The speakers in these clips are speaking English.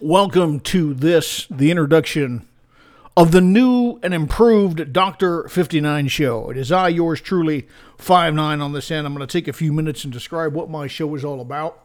Welcome to this, the introduction of the new and improved Dr. 59 show. It is I, yours truly, 5'9 on this end. I'm going to take a few minutes and describe what my show is all about,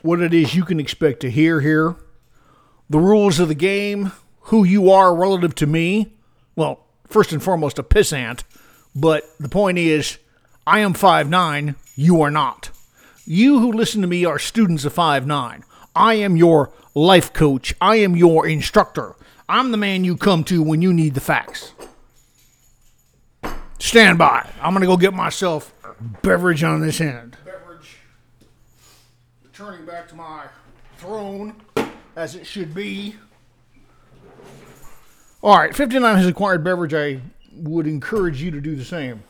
what it is you can expect to hear here, the rules of the game, who you are relative to me. Well, first and foremost, a pissant, but the point is, I am 5'9, you are not. You who listen to me are students of 5'9. I am your life coach. I am your instructor. I'm the man you come to when you need the facts. Stand by. I'm going to go get myself beverage on this end. Beverage. Returning back to my throne as it should be. All right, 59 has acquired beverage. I would encourage you to do the same.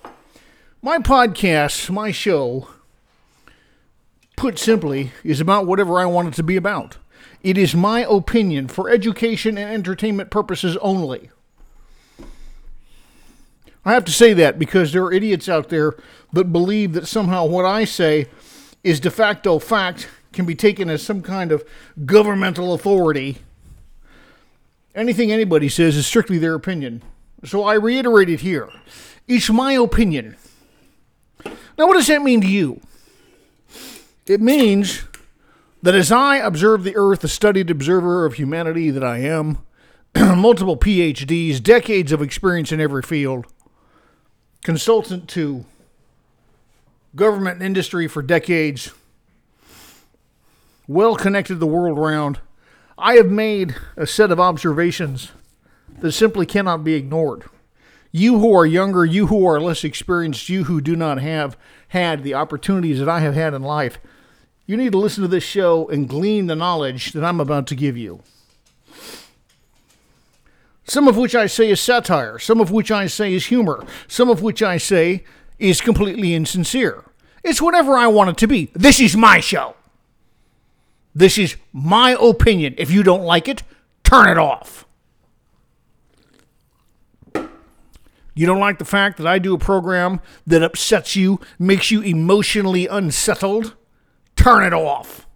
My podcast, my show, put simply, is about whatever I want it to be about. It is my opinion for education and entertainment purposes only. I have to say that because there are idiots out there that believe that somehow what I say is de facto fact, can be taken as some kind of governmental authority. Anything anybody says is strictly their opinion. So I reiterate it here. It's my opinion. Now, what does that mean to you? It means that as I observe the earth, a studied observer of humanity that I am, multiple PhDs, decades of experience in every field, consultant to government and industry for decades, well connected the world round, I have made a set of observations that simply cannot be ignored. You who are younger, you who are less experienced, you who do not have had the opportunities that I have had in life, you need to listen to this show and glean the knowledge that I'm about to give you. Some of which I say is satire, some of which I say is humor, some of which I say is completely insincere. It's whatever I want it to be. This is my show. This is my opinion. If you don't like it, turn it off. You don't like the fact that I do a program that upsets you, makes you emotionally unsettled? Turn it off.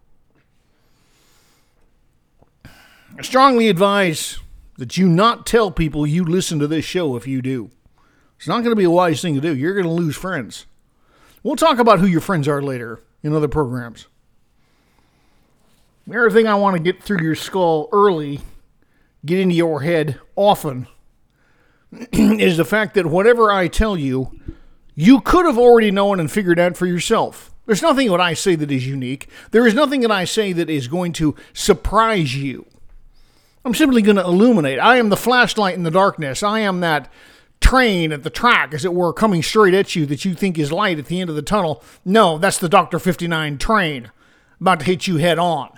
I strongly advise that you not tell people you listen to this show if you do. It's not going to be a wise thing to do. You're going to lose friends. We'll talk about who your friends are later in other programs. The other thing I want to get through your skull early, get into your head often, is the fact that whatever I tell you, you could have already known and figured out for yourself. There's nothing that I say that is unique. There is nothing that I say that is going to surprise you. I'm simply going to illuminate. I am the flashlight in the darkness. I am that train at the track, as it were, coming straight at you that you think is light at the end of the tunnel. No, that's the Dr. 59 train about to hit you head on.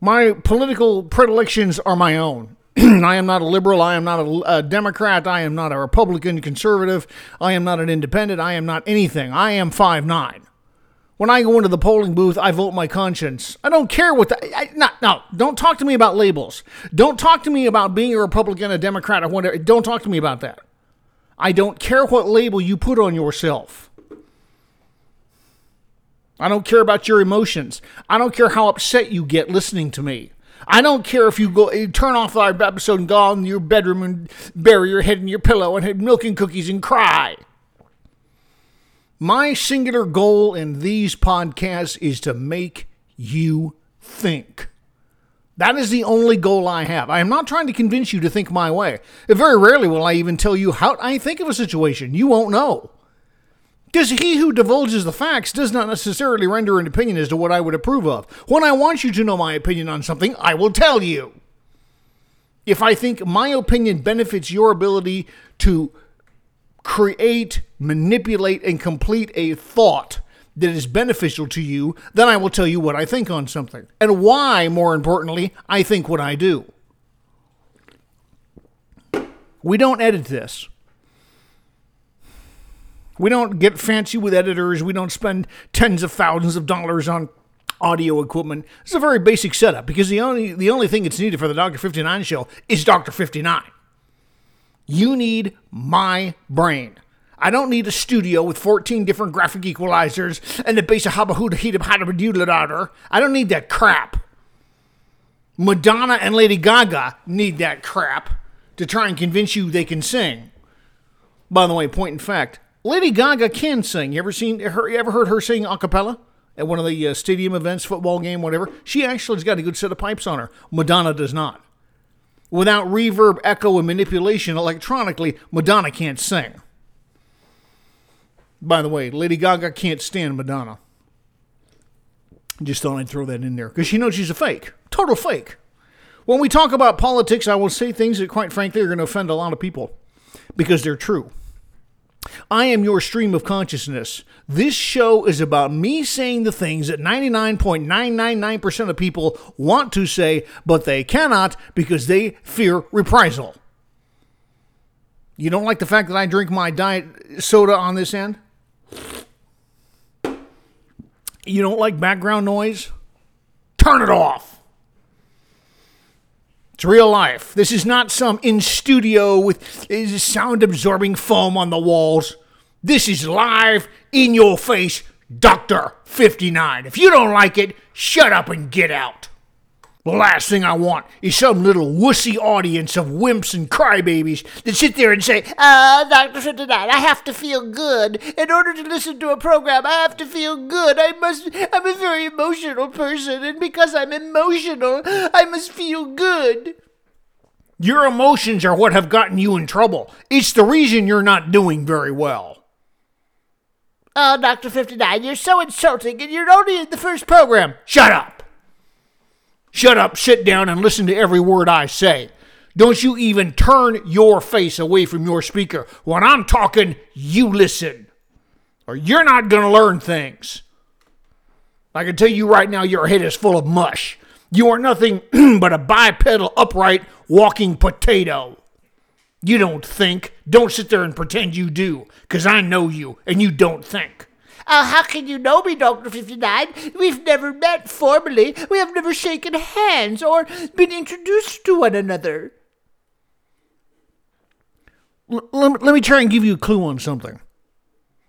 My political predilections are my own. I am not a liberal. I am not a, a, Democrat. I am not a Republican conservative. I am not an independent. I am not anything. I am five nine. When I go into the polling booth, I vote my conscience. I don't care what the. I, no, no, don't talk to me about labels. Don't talk to me about being a Republican, a Democrat, or whatever. Don't talk to me about that. I don't care what label you put on yourself. I don't care about your emotions. I don't care how upset you get listening to me. I don't care if you go you turn off our episode and go in your bedroom and bury your head in your pillow and have milk and cookies and cry. My singular goal in these podcasts is to make you think. That is the only goal I have. I am not trying to convince you to think my way. Very rarely will I even tell you how I think of a situation. You won't know. Because he who divulges the facts does not necessarily render an opinion as to what I would approve of. When I want you to know my opinion on something, I will tell you. If I think my opinion benefits your ability to create, manipulate, and complete a thought that is beneficial to you, then I will tell you what I think on something. And why, more importantly, I think what I do. We don't edit this. We don't get fancy with editors. We don't spend tens of thousands of dollars on audio equipment. It's a very basic setup because the only the only thing that's needed for the Doctor 59 show is Doctor 59. You need my brain. I don't need a studio with 14 different graphic equalizers and the base of habahuda heat of I don't need that crap. Madonna and Lady Gaga need that crap to try and convince you they can sing. By the way, point in fact, Lady Gaga can sing. You ever seen her? You ever heard her sing a cappella at one of the uh, stadium events, football game, whatever? She actually's got a good set of pipes on her. Madonna does not. Without reverb, echo, and manipulation electronically, Madonna can't sing. By the way, Lady Gaga can't stand Madonna. Just thought I'd throw that in there because she knows she's a fake. Total fake. When we talk about politics, I will say things that, quite frankly, are going to offend a lot of people because they're true. I am your stream of consciousness. This show is about me saying the things that 99.999% of people want to say, but they cannot because they fear reprisal. You don't like the fact that I drink my diet soda on this end? You don't like background noise? Turn it off. It's real life. This is not some in studio with sound absorbing foam on the walls. This is live, in your face, Dr. 59. If you don't like it, shut up and get out. The last thing I want is some little wussy audience of wimps and crybabies that sit there and say, Ah, Dr. 59, I have to feel good. In order to listen to a program, I have to feel good. I must, I'm a very emotional person, and because I'm emotional, I must feel good. Your emotions are what have gotten you in trouble. It's the reason you're not doing very well. Oh, Dr. 59, you're so insulting, and you're only in the first program. Shut up! Shut up, sit down, and listen to every word I say. Don't you even turn your face away from your speaker. When I'm talking, you listen. Or you're not going to learn things. I can tell you right now, your head is full of mush. You are nothing but a bipedal, upright, walking potato. You don't think. Don't sit there and pretend you do, because I know you, and you don't think. Uh, how can you know me, Dr. 59? We've never met formally. We have never shaken hands or been introduced to one another. L- let, let me try and give you a clue on something.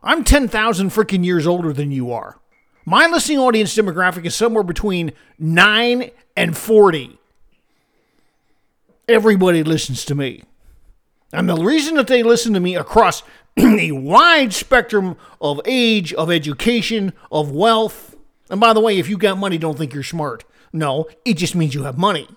I'm 10,000 freaking years older than you are. My listening audience demographic is somewhere between 9 and 40. Everybody listens to me. And the reason that they listen to me across a wide spectrum of age, of education, of wealth. And by the way, if you got money, don't think you're smart. No, it just means you have money.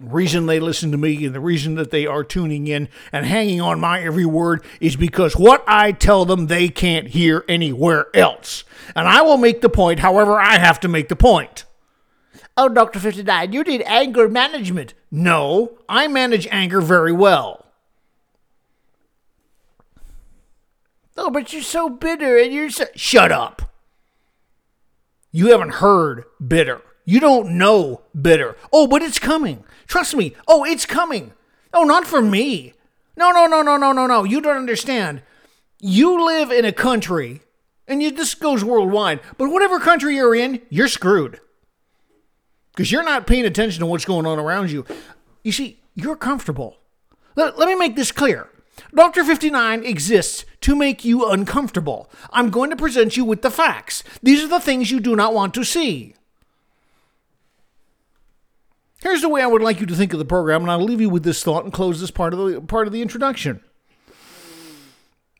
reason they listen to me and the reason that they are tuning in and hanging on my every word is because what I tell them they can't hear anywhere else. And I will make the point however I have to make the point. Oh, Dr. 59, you need anger management. No, I manage anger very well. Oh, but you're so bitter and you're so. Shut up. You haven't heard bitter. You don't know bitter. Oh, but it's coming. Trust me. Oh, it's coming. Oh, not for me. No, no, no, no, no, no, no. You don't understand. You live in a country, and you, this goes worldwide, but whatever country you're in, you're screwed because you're not paying attention to what's going on around you. You see, you're comfortable. Let, let me make this clear. Dr. 59 exists to make you uncomfortable. I'm going to present you with the facts. These are the things you do not want to see. Here's the way I would like you to think of the program, and I'll leave you with this thought and close this part of the part of the introduction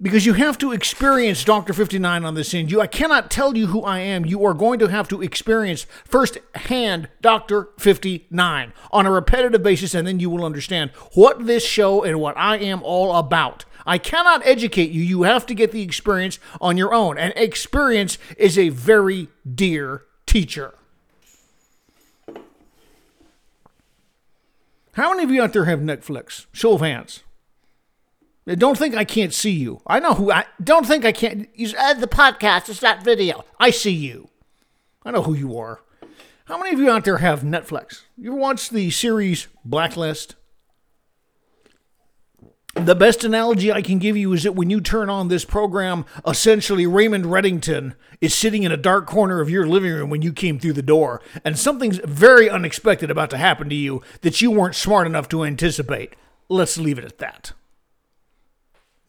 because you have to experience Dr. 59 on this end. You, I cannot tell you who I am. You are going to have to experience firsthand Dr. 59 on a repetitive basis, and then you will understand what this show and what I am all about. I cannot educate you. You have to get the experience on your own. And experience is a very dear teacher. How many of you out there have Netflix? Show of hands. Don't think I can't see you. I know who I don't think I can't. You, uh, the podcast, it's not video. I see you. I know who you are. How many of you out there have Netflix? You watched the series Blacklist? The best analogy I can give you is that when you turn on this program, essentially Raymond Reddington is sitting in a dark corner of your living room when you came through the door, and something's very unexpected about to happen to you that you weren't smart enough to anticipate. Let's leave it at that.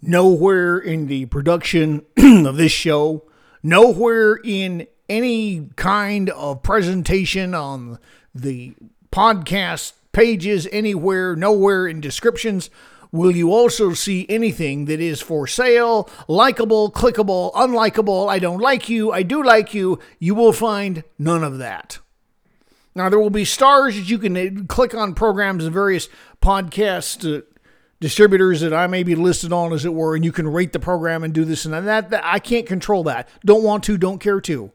Nowhere in the production of this show, nowhere in any kind of presentation on the podcast pages anywhere, nowhere in descriptions will you also see anything that is for sale, likable, clickable, unlikable, I don't like you, I do like you. You will find none of that. Now, there will be stars that you can uh, click on programs and various podcast uh, distributors that I may be listed on, as it were, and you can rate the program and do this and that. that. I can't control that. Don't want to, don't care to.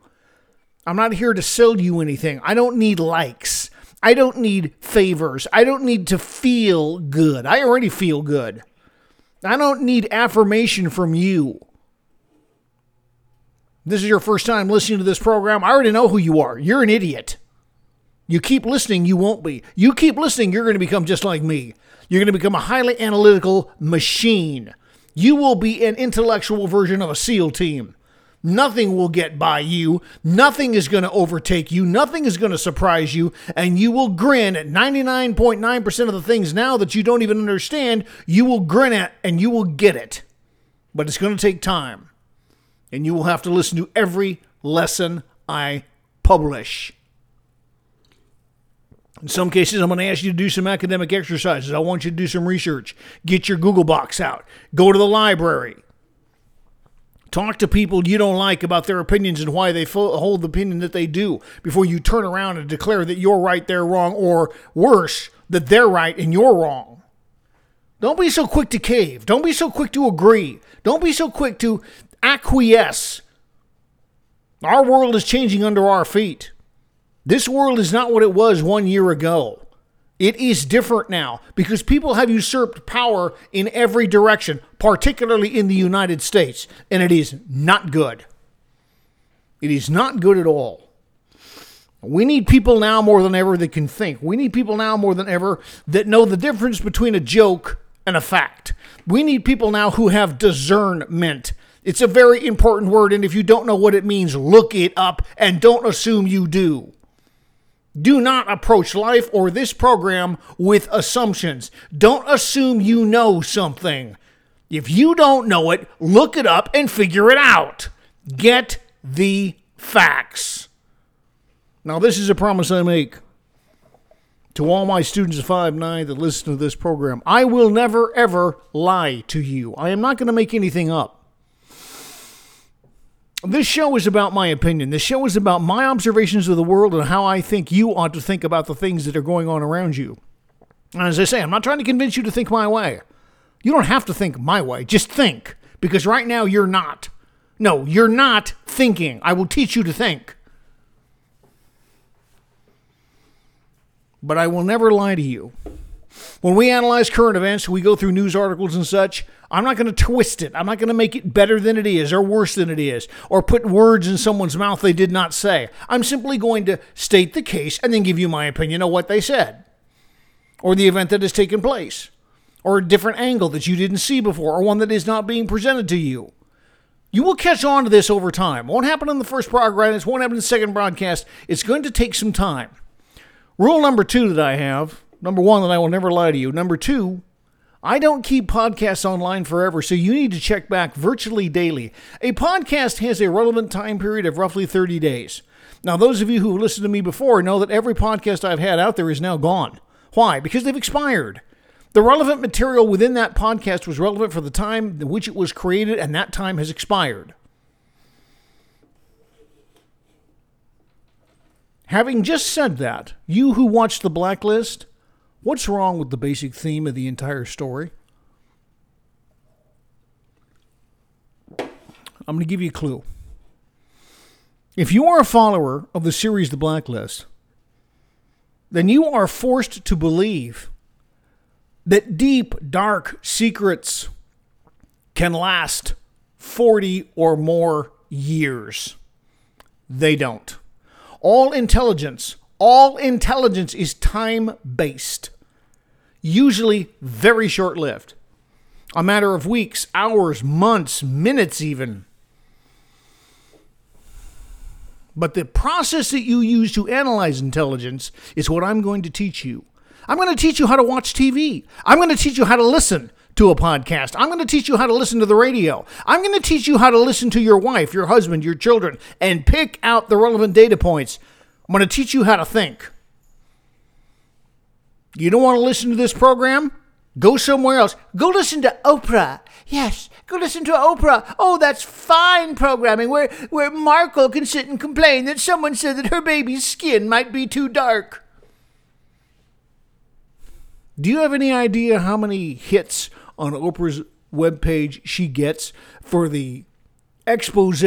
I'm not here to sell you anything. I don't need likes. I don't need favors. I don't need to feel good. I already feel good. I don't need affirmation from you. This is your first time listening to this program. I already know who you are. You're an idiot. You keep listening, you won't be. You keep listening, you're going to become just like me. You're going to become a highly analytical machine. You will be an intellectual version of a SEAL team. Nothing will get by you. Nothing is going to overtake you. Nothing is going to surprise you. And you will grin at 99.9% of the things now that you don't even understand. You will grin at and you will get it. But it's going to take time. And you will have to listen to every lesson I publish. In some cases, I'm going to ask you to do some academic exercises. I want you to do some research. Get your Google Box out. Go to the library. Talk to people you don't like about their opinions and why they hold the opinion that they do before you turn around and declare that you're right, they're wrong, or worse, that they're right and you're wrong. Don't be so quick to cave. Don't be so quick to agree. Don't be so quick to acquiesce. Our world is changing under our feet. This world is not what it was one year ago. It is different now because people have usurped power in every direction, particularly in the United States, and it is not good. It is not good at all. We need people now more than ever that can think. We need people now more than ever that know the difference between a joke and a fact. We need people now who have discernment. It's a very important word, and if you don't know what it means, look it up and don't assume you do. Do not approach life or this program with assumptions. Don't assume you know something. If you don't know it, look it up and figure it out. Get the facts. Now, this is a promise I make to all my students of 5 9 that listen to this program. I will never, ever lie to you. I am not going to make anything up. This show is about my opinion. This show is about my observations of the world and how I think you ought to think about the things that are going on around you. And as I say, I'm not trying to convince you to think my way. You don't have to think my way. Just think. Because right now you're not. No, you're not thinking. I will teach you to think. But I will never lie to you. When we analyze current events, we go through news articles and such. I'm not going to twist it. I'm not going to make it better than it is or worse than it is or put words in someone's mouth they did not say. I'm simply going to state the case and then give you my opinion of what they said or the event that has taken place or a different angle that you didn't see before or one that is not being presented to you. You will catch on to this over time. It won't happen in the first broadcast, it won't happen in the second broadcast. It's going to take some time. Rule number two that I have number one, that I will never lie to you. Number two, I don't keep podcasts online forever, so you need to check back virtually daily. A podcast has a relevant time period of roughly 30 days. Now, those of you who have listened to me before know that every podcast I've had out there is now gone. Why? Because they've expired. The relevant material within that podcast was relevant for the time in which it was created, and that time has expired. Having just said that, you who watched The Blacklist, What's wrong with the basic theme of the entire story? I'm going to give you a clue. If you are a follower of the series The Blacklist, then you are forced to believe that deep, dark secrets can last 40 or more years. They don't. All intelligence, all intelligence is time based usually very short lived. A matter of weeks, hours, months, minutes, even. But the process that you use to analyze intelligence is what I'm going to teach you. I'm going to teach you how to watch TV. I'm going to teach you how to listen to a podcast. I'm going to teach you how to listen to the radio. I'm going to teach you how to listen to your wife, your husband, your children, and pick out the relevant data points. I'm going to teach you how to think. You don't want to listen to this program? Go somewhere else. Go listen to Oprah. Yes, go listen to Oprah. Oh, that's fine programming where, where Markle can sit and complain that someone said that her baby's skin might be too dark. Do you have any idea how many hits on Oprah's webpage she gets for the expose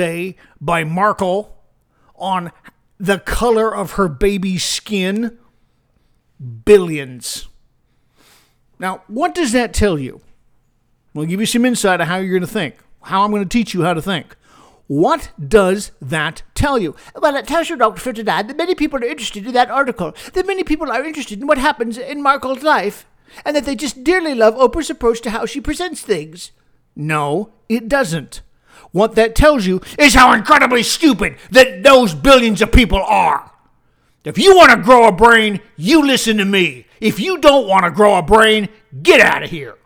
by Markle on the color of her baby's skin? Billions. Now, what does that tell you? We'll give you some insight on how you're going to think, how I'm going to teach you how to think. What does that tell you? Well, it tells you, Dr. 59, that many people are interested in that article, that many people are interested in what happens in Markle's life, and that they just dearly love Oprah's approach to how she presents things. No, it doesn't. What that tells you is how incredibly stupid that those billions of people are. If you want to grow a brain, you listen to me. If you don't want to grow a brain, get out of here.